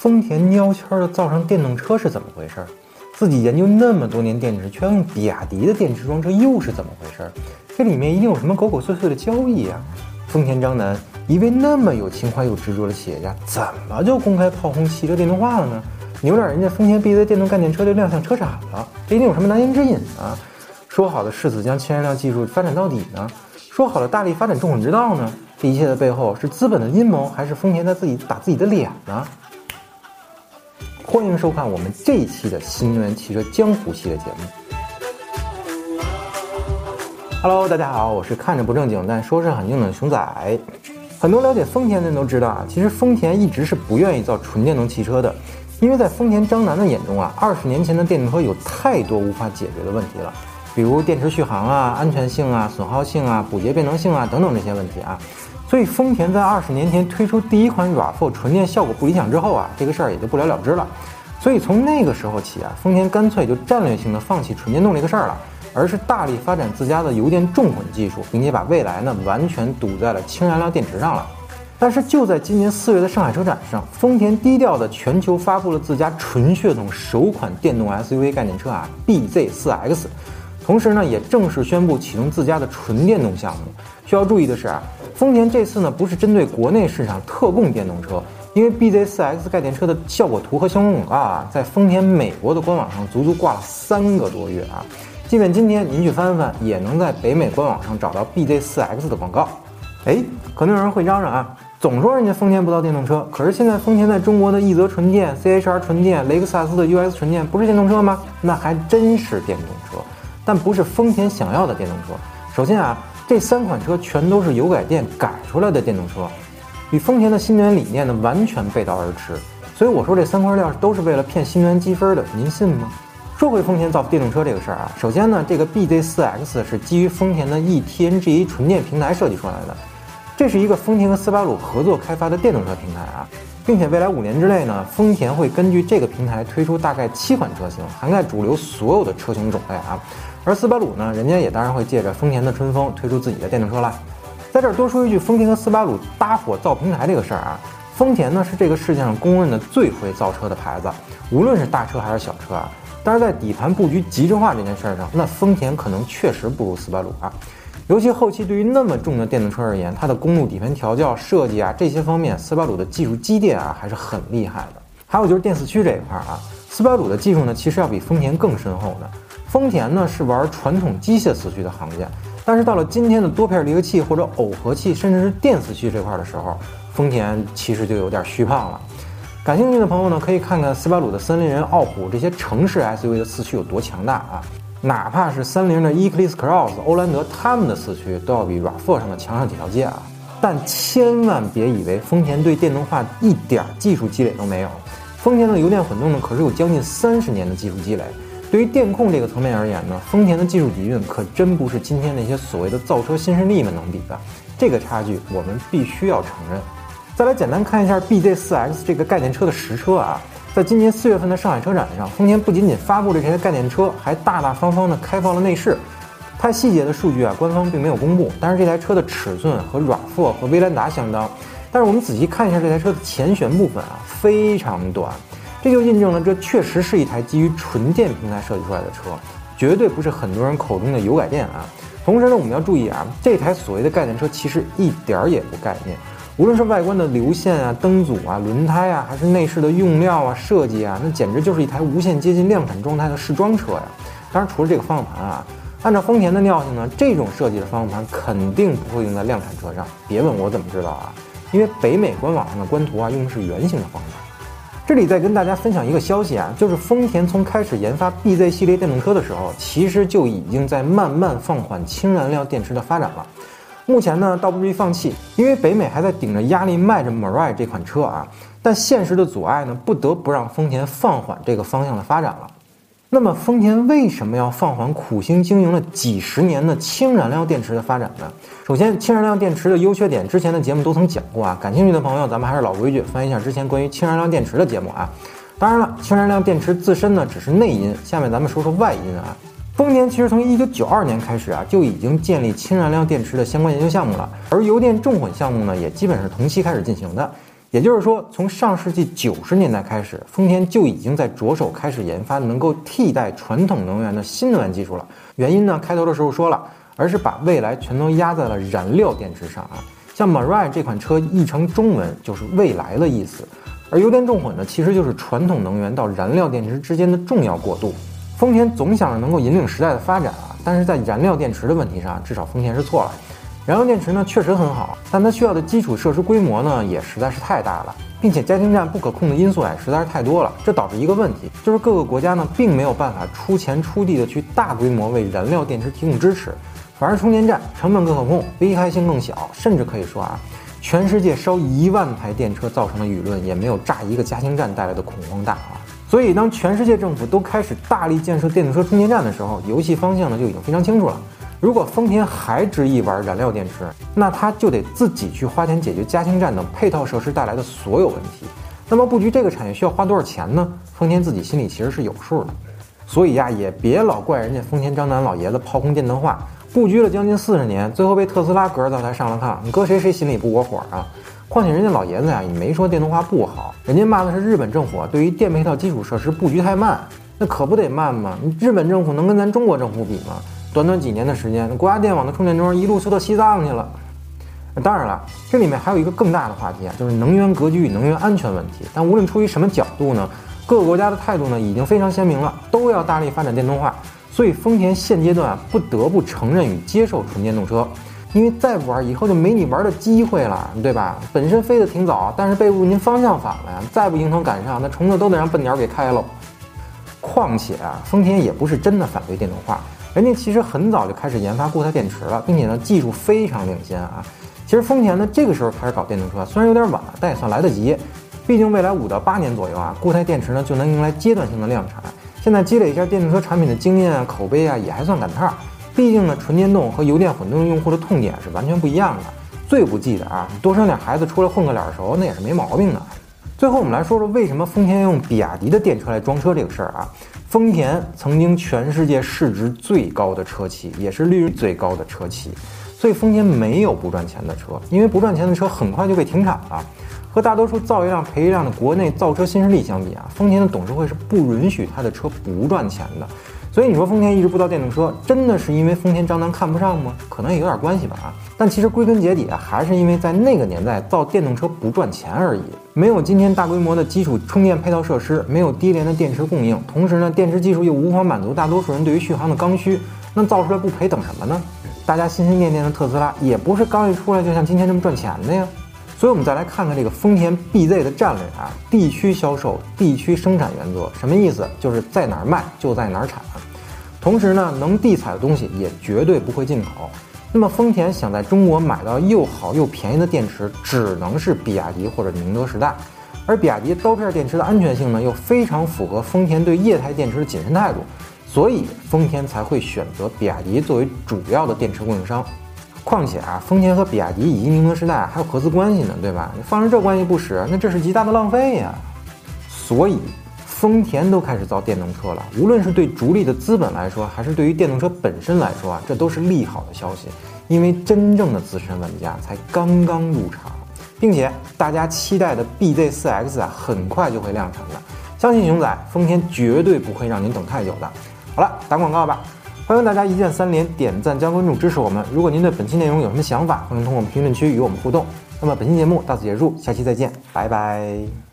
丰田喵悄的造上电动车是怎么回事儿？自己研究那么多年电池，却用比亚迪的电池装车，又是怎么回事儿？这里面一定有什么狗狗碎碎的交易啊！丰田章男，一位那么有情怀又执着的企业家，怎么就公开炮轰汽车电动化了呢？扭转人家丰田 BZ 电动概念车就亮相车展了，这一定有什么难言之隐啊？说好的誓死将氢燃料技术发展到底呢？说好了大力发展重混之道呢？这一切的背后是资本的阴谋，还是丰田在自己打自己的脸呢？欢迎收看我们这一期的新能源汽车江湖系列节目。Hello，大家好，我是看着不正经但说是很硬的熊仔。很多了解丰田的人都知道啊，其实丰田一直是不愿意造纯电动汽车的，因为在丰田张楠的眼中啊，二十年前的电动车有太多无法解决的问题了。比如电池续航啊、安全性啊、损耗性啊、补洁变能性啊等等这些问题啊，所以丰田在二十年前推出第一款 RAV4 纯电效果不理想之后啊，这个事儿也就不了了之了。所以从那个时候起啊，丰田干脆就战略性的放弃纯电动这个事儿了，而是大力发展自家的油电重混技术，并且把未来呢完全堵在了氢燃料电池上了。但是就在今年四月的上海车展上，丰田低调的全球发布了自家纯血统首款电动 SUV 概念车啊，BZ4X。同时呢，也正式宣布启动自家的纯电动项目。需要注意的是啊，丰田这次呢不是针对国内市场特供电动车，因为 BZ4X 概念车的效果图和相关广告啊，在丰田美国的官网上足足挂了三个多月啊。即便今天您去翻翻，也能在北美官网上找到 BZ4X 的广告。哎，可能有人会嚷嚷啊，总说人家丰田不造电动车，可是现在丰田在中国的奕泽纯电、CHR 纯电、雷克萨斯的 US 纯电不是电动车吗？那还真是电动车。但不是丰田想要的电动车。首先啊，这三款车全都是油改电改出来的电动车，与丰田的新能源理念呢完全背道而驰。所以我说这三块料都是为了骗新能源积分的，您信吗？说回丰田造电动车这个事儿啊，首先呢，这个 BZ4X 是基于丰田的 eTNGA 纯电平台设计出来的，这是一个丰田和斯巴鲁合作开发的电动车平台啊。并且未来五年之内呢，丰田会根据这个平台推出大概七款车型，涵盖主流所有的车型种类啊。而斯巴鲁呢，人家也当然会借着丰田的春风推出自己的电动车了。在这儿多说一句，丰田和斯巴鲁搭伙造平台这个事儿啊，丰田呢是这个世界上公认的最会造车的牌子，无论是大车还是小车啊。但是在底盘布局集成化这件事儿上，那丰田可能确实不如斯巴鲁啊。尤其后期对于那么重的电动车而言，它的公路底盘调教设计啊这些方面，斯巴鲁的技术积淀啊还是很厉害的。还有就是电四驱这一块儿啊，斯巴鲁的技术呢其实要比丰田更深厚的。丰田呢是玩传统机械四驱的行家，但是到了今天的多片离合器或者耦合器，甚至是电四驱这块的时候，丰田其实就有点虚胖了。感兴趣的朋友呢，可以看看斯巴鲁的森林人、傲虎这些城市 SUV 的四驱有多强大啊！哪怕是三菱的 Eclipse Cross、欧蓝德，他们的四驱都要比 RAV4 上的强上几条街啊！但千万别以为丰田对电动化一点技术积累都没有，丰田的油电混动呢，可是有将近三十年的技术积累。对于电控这个层面而言呢，丰田的技术底蕴可真不是今天那些所谓的造车新势力们能比的。这个差距我们必须要承认。再来简单看一下 BZ4X 这个概念车的实车啊，在今年四月份的上海车展上，丰田不仅仅发布了这些概念车，还大大方方的开放了内饰。太细节的数据啊，官方并没有公布，但是这台车的尺寸和 RAV4 和威兰达相当。但是我们仔细看一下这台车的前悬部分啊，非常短。这就印证了，这确实是一台基于纯电平台设计出来的车，绝对不是很多人口中的油改电啊。同时呢，我们要注意啊，这台所谓的概念车其实一点儿也不概念，无论是外观的流线啊、灯组啊、轮胎啊，还是内饰的用料啊、设计啊，那简直就是一台无限接近量产状态的试装车呀。当然，除了这个方向盘啊，按照丰田的尿性呢，这种设计的方向盘肯定不会用在量产车上。别问我怎么知道啊，因为北美官网上的官图啊，用的是圆形的方向盘。这里再跟大家分享一个消息啊，就是丰田从开始研发 BZ 系列电动车的时候，其实就已经在慢慢放缓氢燃料电池的发展了。目前呢，倒不至于放弃，因为北美还在顶着压力卖着 Mirai 这款车啊，但现实的阻碍呢，不得不让丰田放缓这个方向的发展了。那么丰田为什么要放缓苦心经营了几十年的氢燃料电池的发展呢？首先，氢燃料电池的优缺点，之前的节目都曾讲过啊。感兴趣的朋友，咱们还是老规矩，翻一下之前关于氢燃料电池的节目啊。当然了，氢燃料电池自身呢只是内因，下面咱们说说外因啊。丰田其实从一九九二年开始啊，就已经建立氢燃料电池的相关研究项目了，而油电重混项目呢，也基本是同期开始进行的。也就是说，从上世纪九十年代开始，丰田就已经在着手开始研发能够替代传统能源的新能源技术了。原因呢，开头的时候说了，而是把未来全都压在了燃料电池上啊。像 Mirai 这款车译成中文就是未来的意思，而油电重混呢，其实就是传统能源到燃料电池之间的重要过渡。丰田总想着能够引领时代的发展啊，但是在燃料电池的问题上，至少丰田是错了。燃料电池呢确实很好，但它需要的基础设施规模呢也实在是太大了，并且加氢站不可控的因素也实在是太多了。这导致一个问题，就是各个国家呢并没有办法出钱出地的去大规模为燃料电池提供支持，反而充电站成本更可控，危害性更小，甚至可以说啊，全世界烧一万台电车造成的舆论也没有炸一个加氢站带来的恐慌大啊。所以当全世界政府都开始大力建设电动车充电站的时候，游戏方向呢就已经非常清楚了。如果丰田还执意玩燃料电池，那他就得自己去花钱解决加氢站等配套设施带来的所有问题。那么布局这个产业需要花多少钱呢？丰田自己心里其实是有数的。所以呀，也别老怪人家丰田章男老爷子炮轰电动化，布局了将近四十年，最后被特斯拉隔着灶台上了炕，你搁谁谁心里不窝火啊？况且人家老爷子呀也没说电动化不好，人家骂的是日本政府对于电配套基础设施布局太慢，那可不得慢吗？日本政府能跟咱中国政府比吗？短短几年的时间，国家电网的充电桩一路修到西藏去了。当然了，这里面还有一个更大的话题啊，就是能源格局与能源安全问题。但无论出于什么角度呢，各个国家的态度呢已经非常鲜明了，都要大力发展电动化。所以丰田现阶段不得不承认与接受纯电动车，因为再不玩，以后就没你玩的机会了，对吧？本身飞得挺早，但是被误您方向反了呀，再不迎头赶上，那虫子都得让笨鸟给开了。况且啊，丰田也不是真的反对电动化。人家其实很早就开始研发固态电池了，并且呢技术非常领先啊。其实丰田呢这个时候开始搞电动车，虽然有点晚，但也算来得及。毕竟未来五到八年左右啊，固态电池呢就能迎来阶段性的量产。现在积累一下电动车产品的经验啊、口碑啊，也还算赶趟。毕竟呢，纯电动和油电混动用户的痛点是完全不一样的。最不济的啊，多生点孩子出来混个脸熟，那也是没毛病的。最后我们来说说为什么丰田要用比亚迪的电车来装车这个事儿啊。丰田曾经全世界市值最高的车企，也是利润最高的车企，所以丰田没有不赚钱的车，因为不赚钱的车很快就被停产了。和大多数造一辆赔一辆的国内造车新势力相比啊，丰田的董事会是不允许他的车不赚钱的。所以你说丰田一直不造电动车，真的是因为丰田章男看不上吗？可能也有点关系吧啊。但其实归根结底啊，还是因为在那个年代造电动车不赚钱而已。没有今天大规模的基础充电配套设施，没有低廉的电池供应，同时呢，电池技术又无法满足大多数人对于续航的刚需，那造出来不赔等什么呢？大家心心念念的特斯拉，也不是刚一出来就像今天这么赚钱的呀。所以，我们再来看看这个丰田 BZ 的战略啊，地区销售、地区生产原则，什么意思？就是在哪儿卖就在哪儿产。同时呢，能地采的东西也绝对不会进口。那么，丰田想在中国买到又好又便宜的电池，只能是比亚迪或者宁德时代。而比亚迪刀片电池的安全性呢，又非常符合丰田对液态电池的谨慎态度，所以丰田才会选择比亚迪作为主要的电池供应商。况且啊，丰田和比亚迪以及宁德时代还有合资关系呢，对吧？你放着这关系不使，那这是极大的浪费呀。所以，丰田都开始造电动车了。无论是对逐利的资本来说，还是对于电动车本身来说啊，这都是利好的消息。因为真正的资深玩家才刚刚入场，并且大家期待的 BZ4X 啊，很快就会量产了。相信熊仔，丰田绝对不会让您等太久的。好了，打广告吧。欢迎大家一键三连、点赞加关注支持我们。如果您对本期内容有什么想法，欢迎通过评论区与我们互动。那么本期节目到此结束，下期再见，拜拜。